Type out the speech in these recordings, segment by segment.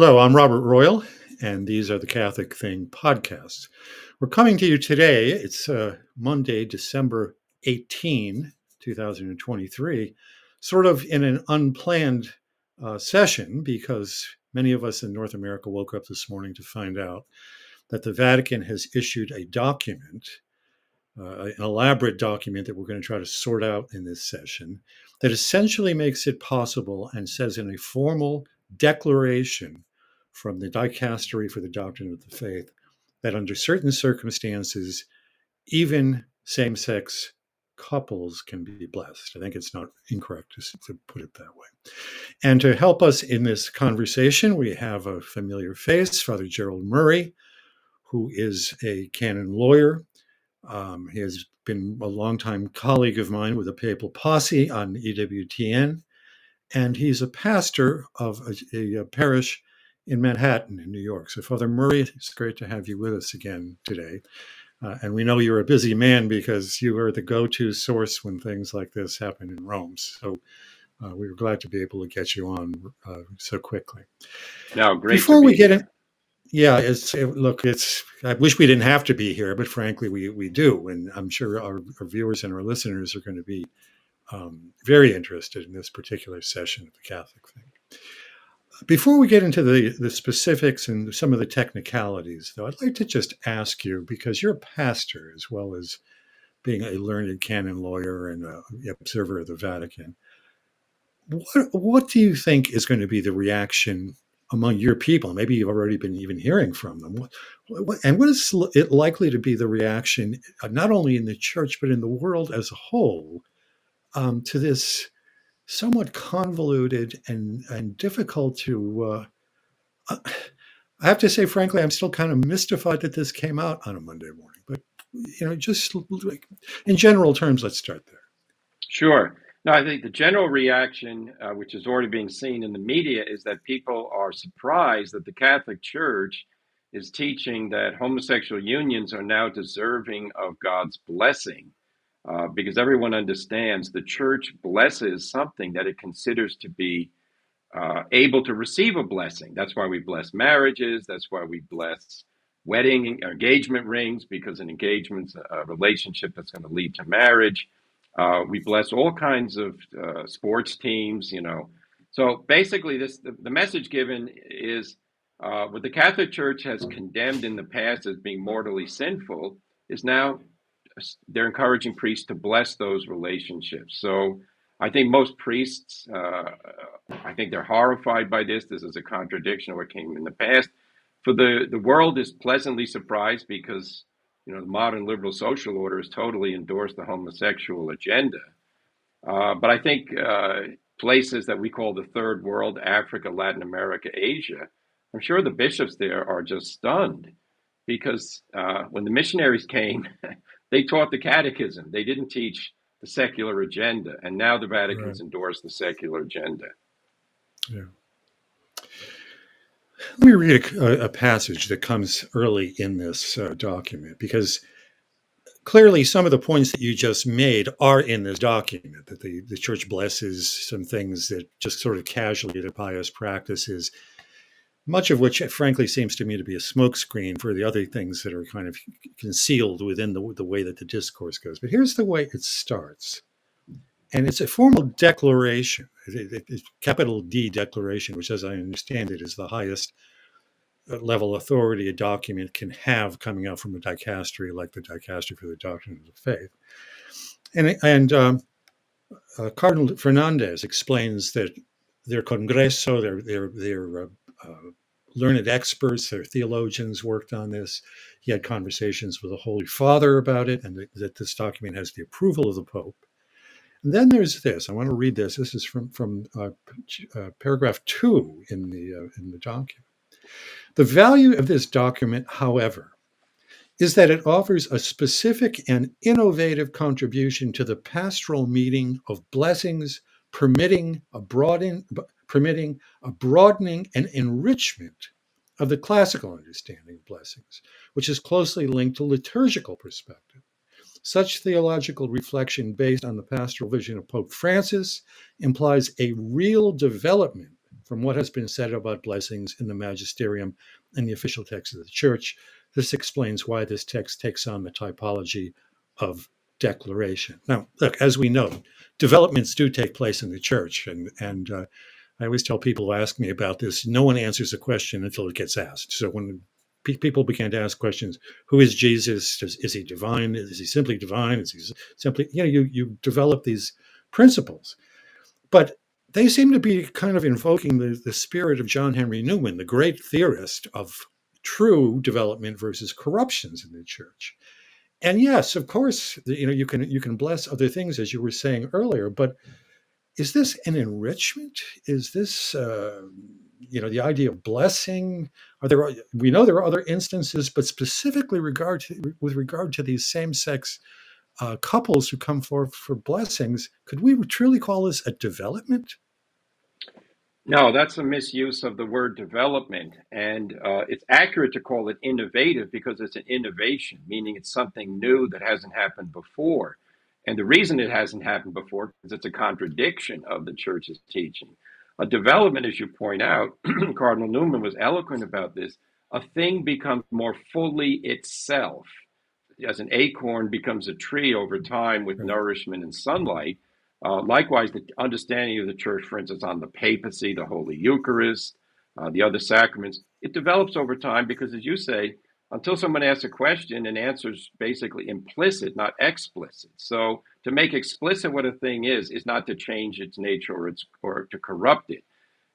Hello, I'm Robert Royal, and these are the Catholic Thing podcasts. We're coming to you today. It's uh, Monday, December 18, 2023, sort of in an unplanned uh, session because many of us in North America woke up this morning to find out that the Vatican has issued a document, uh, an elaborate document that we're going to try to sort out in this session, that essentially makes it possible and says in a formal declaration from the Dicastery for the Doctrine of the Faith that under certain circumstances, even same sex couples can be blessed. I think it's not incorrect to, to, put it that way. And to help us in this conversation, we have a familiar face, Father Gerald Murray, who is a canon lawyer. Um, he has been a longtime colleague of mine with the Papal Posse on EWTN and he's a pastor of a, a, parish in Manhattan, in New York. So, Father Murray, it's great to have you with us again today. Uh, and we know you're a busy man because you are the go to source when things like this happen in Rome. So, uh, we were glad to be able to get you on uh, so quickly. No, great. Before we get in, yeah, it's it, look, it's. I wish we didn't have to be here, but frankly, we we do, and I'm sure our, our viewers and our listeners are going to be um, very interested in this particular session of the Catholic thing. Before we get into the, the specifics and some of the technicalities, though, I'd like to just ask you because you're a pastor as well as being a learned canon lawyer and an observer of the Vatican. What, what do you think is going to be the reaction among your people? Maybe you've already been even hearing from them. What, what, and what is it likely to be the reaction, uh, not only in the church, but in the world as a whole, um, to this somewhat convoluted and, and difficult to. Uh, uh, I have to say, frankly, I'm still kind of mystified that this came out on a Monday morning. But you know, just like in general terms, let's start there. Sure. No, I think the general reaction, uh, which is already being seen in the media, is that people are surprised that the Catholic Church is teaching that homosexual unions are now deserving of God's blessing uh, because everyone understands the church blesses something that it considers to be uh, able to receive a blessing. That's why we bless marriages. That's why we bless wedding engagement rings because an engagement's a relationship that's going to lead to marriage. Uh, we bless all kinds of uh, sports teams, you know. So basically, this the, the message given is uh, what the Catholic Church has condemned in the past as being mortally sinful is now they're encouraging priests to bless those relationships. So I think most priests, uh, I think they're horrified by this. This is a contradiction of what came in the past. For the the world is pleasantly surprised because you know the modern liberal social order has totally endorsed the homosexual agenda. Uh, but I think uh, places that we call the third world, Africa, Latin America, Asia, I'm sure the bishops there are just stunned because uh, when the missionaries came, they taught the catechism. They didn't teach the secular agenda, and now the Vatican's right. endorsed the secular agenda. Yeah. Let me read a, a passage that comes early in this uh, document because clearly some of the points that you just made are in this document that the, the church blesses some things that just sort of casually the pious practices much of which, frankly, seems to me to be a smokescreen for the other things that are kind of concealed within the, the way that the discourse goes. But here's the way it starts. And it's a formal declaration, it's capital D declaration, which, as I understand it, is the highest uh, level authority a document can have coming out from a dicastery like the dicastery for the doctrine of the faith. And, and um, uh, Cardinal Fernandez explains that their congreso, their, their, their uh, uh, learned experts, their theologians worked on this. He had conversations with the Holy Father about it, and that this document has the approval of the Pope. And then there's this. I want to read this. This is from from uh, uh, paragraph two in the uh, in the document. The value of this document, however, is that it offers a specific and innovative contribution to the pastoral meeting of blessings, permitting a broaden, permitting a broadening and enrichment of the classical understanding of blessings, which is closely linked to liturgical perspective. Such theological reflection based on the pastoral vision of Pope Francis implies a real development from what has been said about blessings in the magisterium and the official text of the church. This explains why this text takes on the typology of declaration. Now, look, as we know, developments do take place in the church, and and uh, I always tell people who ask me about this, no one answers a question until it gets asked. So when pe- people began to ask questions, who is Jesus? Is, is he divine? Is he simply divine? Is he simply, you know, you, you develop these principles. But they seem to be kind of invoking the, the spirit of John Henry Newman, the great theorist of true development versus corruptions in the church. And yes, of course, you know, you can you can bless other things as you were saying earlier, but is this an enrichment? Is this, uh, you know, the idea of blessing? Are there? We know there are other instances, but specifically regard to, with regard to these same-sex uh, couples who come forth for blessings, could we truly call this a development? No, that's a misuse of the word development. And uh, it's accurate to call it innovative because it's an innovation, meaning it's something new that hasn't happened before. And the reason it hasn't happened before is it's a contradiction of the church's teaching. A development, as you point out, Cardinal Newman was eloquent about this. A thing becomes more fully itself. As an acorn becomes a tree over time with nourishment and sunlight. Uh, likewise, the understanding of the church, for instance, on the papacy, the Holy Eucharist, uh, the other sacraments, it develops over time because, as you say, until someone asks a question, an answers basically implicit, not explicit. So to make explicit what a thing is is not to change its nature or its or to corrupt it.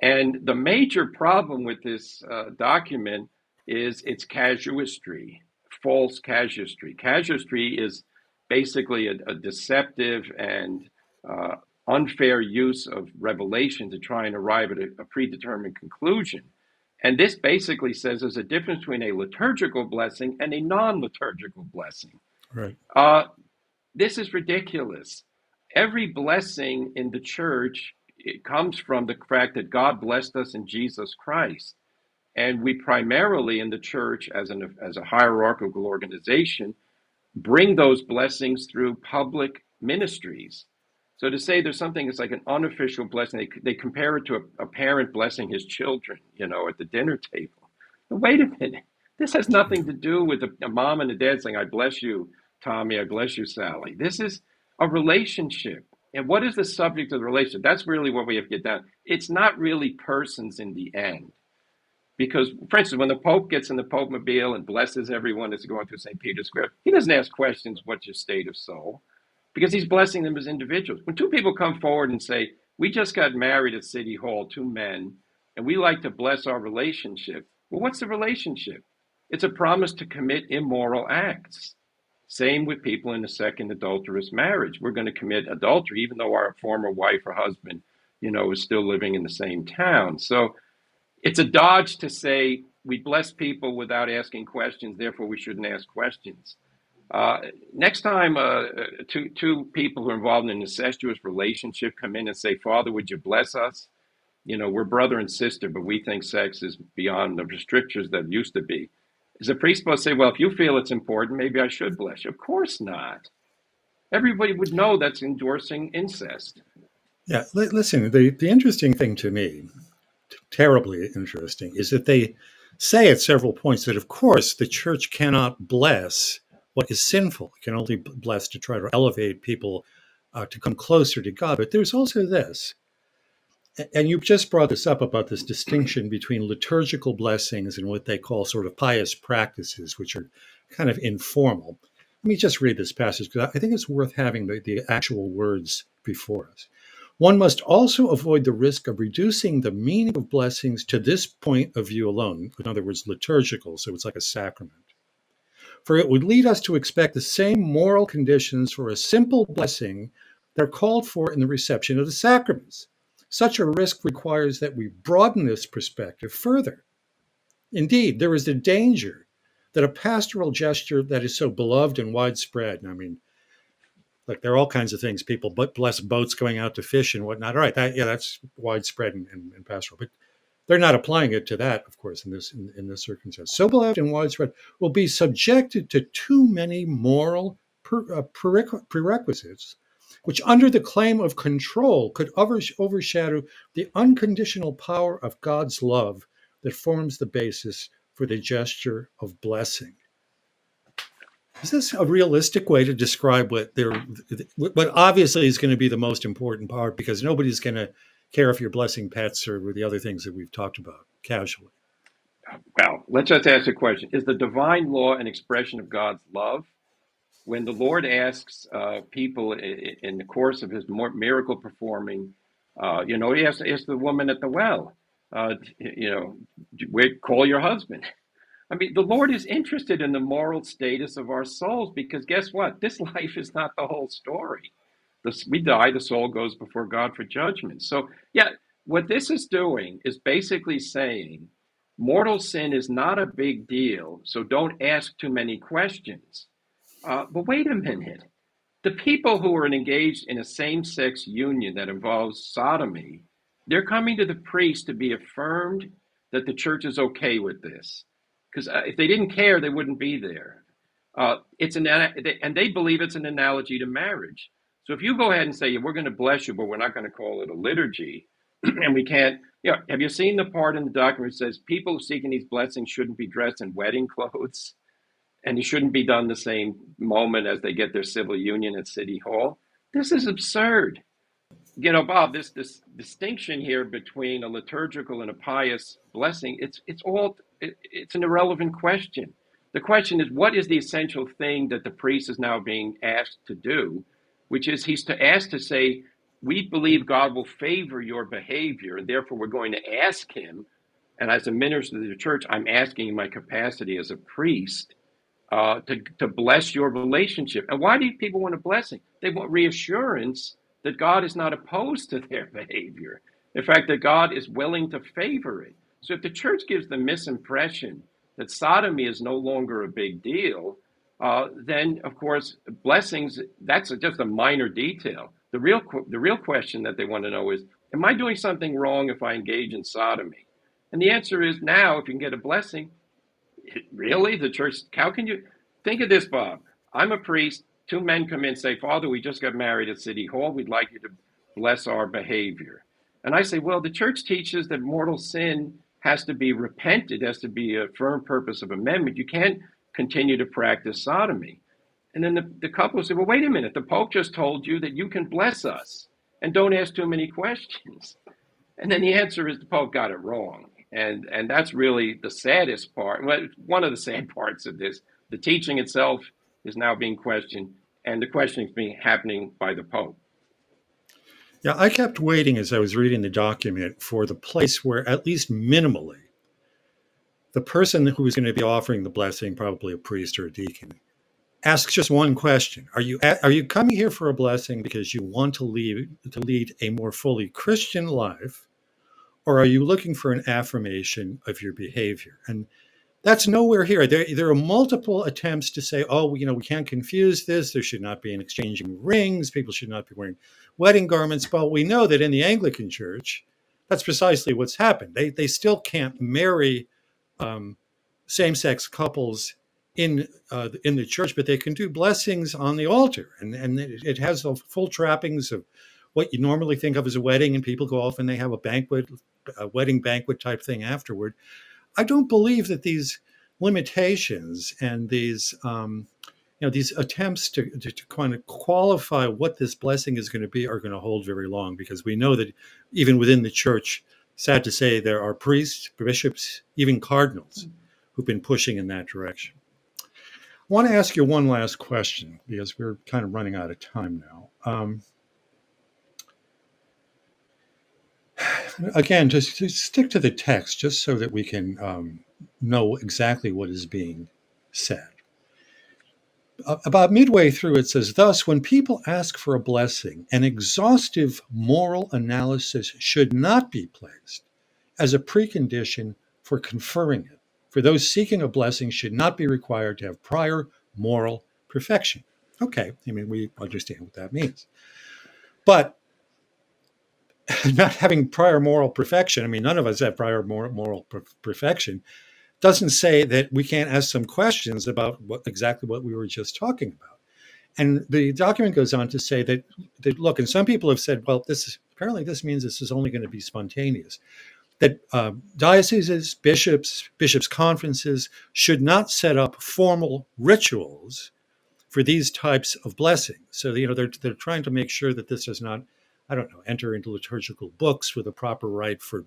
And the major problem with this uh, document is its casuistry, false casuistry. Casuistry is basically a, a deceptive and uh, unfair use of revelation to try and arrive at a, a predetermined conclusion. And this basically says there's a difference between a liturgical blessing and a non liturgical blessing. Right. Uh, this is ridiculous. Every blessing in the church it comes from the fact that God blessed us in Jesus Christ. And we primarily in the church, as, an, as a hierarchical organization, bring those blessings through public ministries. So to say there's something that's like an unofficial blessing, they, they compare it to a, a parent blessing his children, you know, at the dinner table. But wait a minute. This has nothing to do with a, a mom and a dad saying, I bless you, Tommy, I bless you, Sally. This is a relationship. And what is the subject of the relationship? That's really what we have to get down. It's not really persons in the end. Because, for instance, when the Pope gets in the Pope Mobile and blesses everyone that's going through St. Peter's Square, he doesn't ask questions, what's your state of soul? Because he's blessing them as individuals. When two people come forward and say, We just got married at City Hall, two men, and we like to bless our relationship, well, what's the relationship? It's a promise to commit immoral acts. Same with people in a second adulterous marriage. We're going to commit adultery, even though our former wife or husband, you know, is still living in the same town. So it's a dodge to say we bless people without asking questions, therefore we shouldn't ask questions. Uh, next time, uh, two two people who are involved in an incestuous relationship come in and say, "Father, would you bless us?" You know, we're brother and sister, but we think sex is beyond the restrictions that used to be. Is a priest supposed to say, "Well, if you feel it's important, maybe I should bless you"? Of course not. Everybody would know that's endorsing incest. Yeah, listen. The the interesting thing to me, terribly interesting, is that they say at several points that, of course, the church cannot bless what is sinful. It can only bless to try to elevate people uh, to come closer to God. But there's also this, and you just brought this up about this distinction between liturgical blessings and what they call sort of pious practices, which are kind of informal. Let me just read this passage because I think it's worth having the, the actual words before us. One must also avoid the risk of reducing the meaning of blessings to this point of view alone. In other words, liturgical, so it's like a sacrament for it would lead us to expect the same moral conditions for a simple blessing that are called for in the reception of the sacraments. Such a risk requires that we broaden this perspective further. Indeed, there is a danger that a pastoral gesture that is so beloved and widespread, I mean, like there are all kinds of things people bless boats going out to fish and whatnot. All right, that, yeah, that's widespread in, in, in pastoral. But they're not applying it to that, of course, in this in, in this circumstance. So beloved and widespread will be subjected to too many moral per, uh, prerequisites which under the claim of control could overshadow the unconditional power of God's love that forms the basis for the gesture of blessing. Is this a realistic way to describe what they're what obviously is going to be the most important part because nobody's going to care if you're blessing pets or the other things that we've talked about casually. Well, let's just ask a question. Is the divine law an expression of God's love? When the Lord asks uh, people in the course of his miracle performing, uh, you know, he asks, to the woman at the well, uh, you know, call your husband. I mean, the Lord is interested in the moral status of our souls because guess what? This life is not the whole story. This, we die, the soul goes before God for judgment. So, yeah, what this is doing is basically saying mortal sin is not a big deal, so don't ask too many questions. Uh, but wait a minute. The people who are engaged in a same sex union that involves sodomy, they're coming to the priest to be affirmed that the church is okay with this. Because uh, if they didn't care, they wouldn't be there. Uh, it's an and they believe it's an analogy to marriage. So if you go ahead and say we're going to bless you, but we're not going to call it a liturgy, and we can't, you know, have you seen the part in the document that says people seeking these blessings shouldn't be dressed in wedding clothes, and it shouldn't be done the same moment as they get their civil union at City Hall? This is absurd. You know, Bob, this this distinction here between a liturgical and a pious blessing, it's it's all it, it's an irrelevant question. The question is, what is the essential thing that the priest is now being asked to do? Which is, he's to ask to say, we believe God will favor your behavior, and therefore we're going to ask Him. And as a minister of the church, I'm asking in my capacity as a priest uh, to, to bless your relationship. And why do people want a blessing? They want reassurance that God is not opposed to their behavior. In fact, that God is willing to favor it. So if the church gives the misimpression that sodomy is no longer a big deal, uh, then of course blessings that's just a minor detail. The real the real question that they want to know is, am I doing something wrong if I engage in sodomy? And the answer is now, if you can get a blessing, really the church. How can you think of this, Bob? I'm a priest. Two men come in and say, Father, we just got married at City Hall. We'd like you to bless our behavior. And I say, well, the church teaches that mortal sin has to be repented, has to be a firm purpose of amendment. You can't continue to practice sodomy. And then the, the couple said, Well, wait a minute. The Pope just told you that you can bless us and don't ask too many questions. And then the answer is the Pope got it wrong. And, and that's really the saddest part. Well, one of the sad parts of this. The teaching itself is now being questioned, and the questioning is being happening by the Pope. Yeah, I kept waiting as I was reading the document for the place where, at least minimally, the person who is going to be offering the blessing, probably a priest or a deacon, asks just one question. Are you are you coming here for a blessing because you want to lead to lead a more fully christian life? Or are you looking for an affirmation of your behavior? And that's nowhere here. There, there are multiple attempts to say oh you know we can't confuse this. There should not be an exchanging rings. People should not be wearing wedding garments. But we know that in the anglican church that's precisely what's happened. They, they still can't marry um, same-sex couples in uh, in the church, but they can do blessings on the altar, and and it has the full trappings of what you normally think of as a wedding, and people go off and they have a banquet, a wedding banquet type thing afterward. I don't believe that these limitations and these um, you know these attempts to, to, to, kind of qualify what this blessing is going to be are going to hold very long because we know that even within the church sad to say there are priests bishops even cardinals who've been pushing in that direction I want to ask you one last question because we're kind of running out of time now. Um, again, just to stick to the text, just so that we can um, know exactly what is being said. About midway through, it says, Thus, when people ask for a blessing, an exhaustive moral analysis should not be placed as a precondition for conferring it for those seeking a blessing should not be required to have prior moral perfection. Okay, I mean, we understand what that means. But not having prior moral perfection, I mean, none of us have prior moral, perfection, doesn't say that we can't ask some questions about what exactly what we were just talking about. And the document goes on to say that, that look, and some people have said, well, this is apparently this means this is only going to be spontaneous. That uh, dioceses, bishops, bishops' conferences should not set up formal rituals for these types of blessings. So you know they're they're trying to make sure that this does not, I don't know, enter into liturgical books with a proper rite for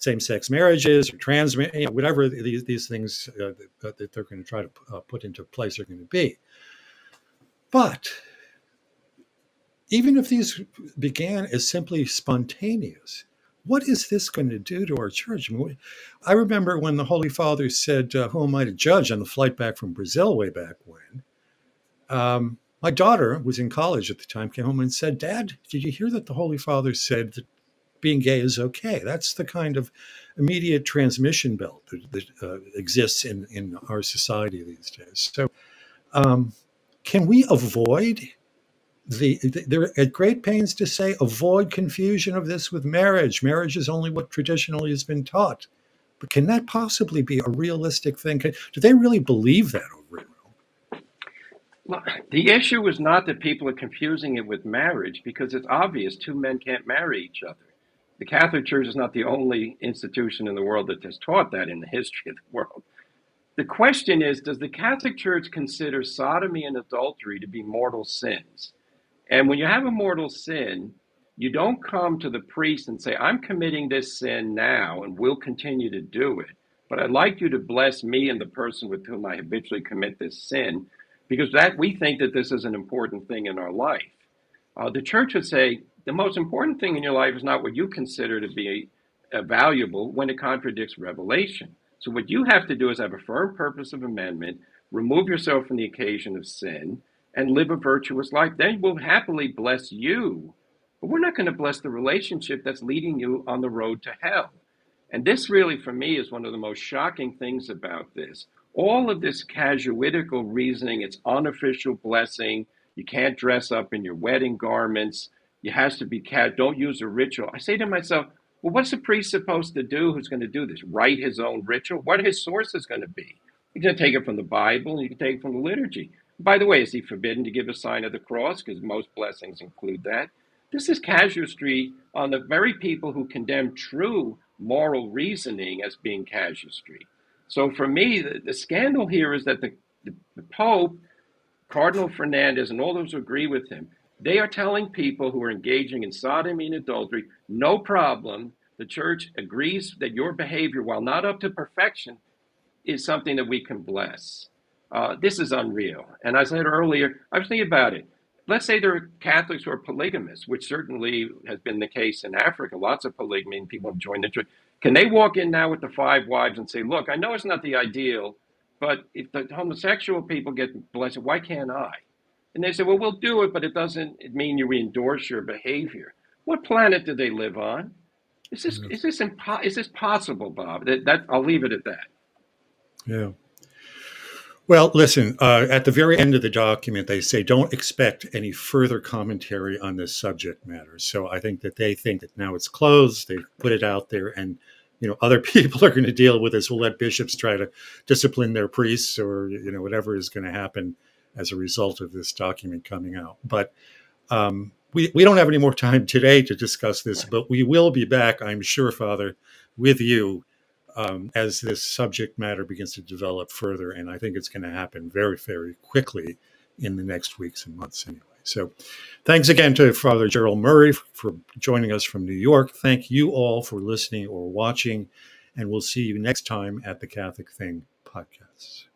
same-sex marriages or trans, you know, whatever these these things uh, that, they're going to try to uh, put into place are going to be. But even if these began as simply spontaneous, what is this going to do to our church? I, mean, I remember when the Holy Father said, uh, Who am I to judge on the flight back from Brazil way back when? Um, my daughter was in college at the time, came home and said, Dad, did you hear that the Holy Father said that being gay is okay? That's the kind of immediate transmission belt that, that uh, exists in, in our society these days. So, um, can we avoid the, the, they're at great pains to say avoid confusion of this with marriage. Marriage is only what traditionally has been taught. But can that possibly be a realistic thing? Can, do they really believe that over? Well, the issue is not that people are confusing it with marriage because it's obvious two men can't marry each other the catholic church is not the only institution in the world that has taught that in the history of the world the question is Does the Catholic Church consider sodomy and adultery to be mortal sins? And when you have a mortal sin, you don't come to the priest and say, I'm committing this sin now and will continue to do it. But I'd like you to bless me and the person with whom I habitually commit this sin, because that we think that this is an important thing in our life. Uh, the church would say the most important thing in your life is not what you consider to be uh, valuable when it contradicts revelation. So what you have to do is have a firm purpose of amendment, remove yourself from the occasion of sin, and live a virtuous life. Then we'll happily bless you. But we're not going to bless the relationship that's leading you on the road to hell. And this really, for me, is one of the most shocking things about this. All of this casuistical reasoning, it's unofficial blessing. You can't dress up in your wedding garments. You has to be cat. Don't use a ritual. I say to myself, well, what's a priest supposed to do who's going to do this? Write his own ritual? What his source is going to be? Going to take it from the Bible you can take it from the liturgy. By the way, is he forbidden to give a sign of the cross? Because most blessings include that. This is casuistry on the very people who condemn true moral reasoning as being casuistry. So for me, the, the scandal here is that the, the, the Pope, Cardinal Fernandez, and all those who agree with him, they are telling people who are engaging in sodomy and adultery, no problem. The church agrees that your behavior, while not up to perfection, is something that we can bless. Uh, this is unreal. And I said earlier, I was thinking about it. Let's say there are Catholics who are polygamists, which certainly has been the case in Africa. Lots of polygamy and people have joined the church. Can they walk in now with the five wives and say, look, I know it's not the ideal, but if the homosexual people get blessed, why can't I? And they say, well, we'll do it, but it doesn't mean you endorse your behavior. What planet do they live on? Is this, is this, impo- is this possible, Bob? That, that, I'll leave it at that. Yeah. Well, listen, uh, at the very end of the document, they say don't expect any further commentary on this subject matter. So I think that they think that now it's closed, they've put it out there, and you know other people are going to deal with this. We'll let bishops try to discipline their priests, or you know whatever is going to happen as a result of this document coming out. But um, we, we don't have any more time today to discuss this, but we will be back, I'm sure, Father, with you um, as this subject matter begins to develop further. And I think it's going to happen very, very quickly in the next weeks and months anyway. So thanks again to Father Gerald Murray for joining us from New York. Thank you all for listening or watching, and we'll see you next time at the Catholic Thing podcast.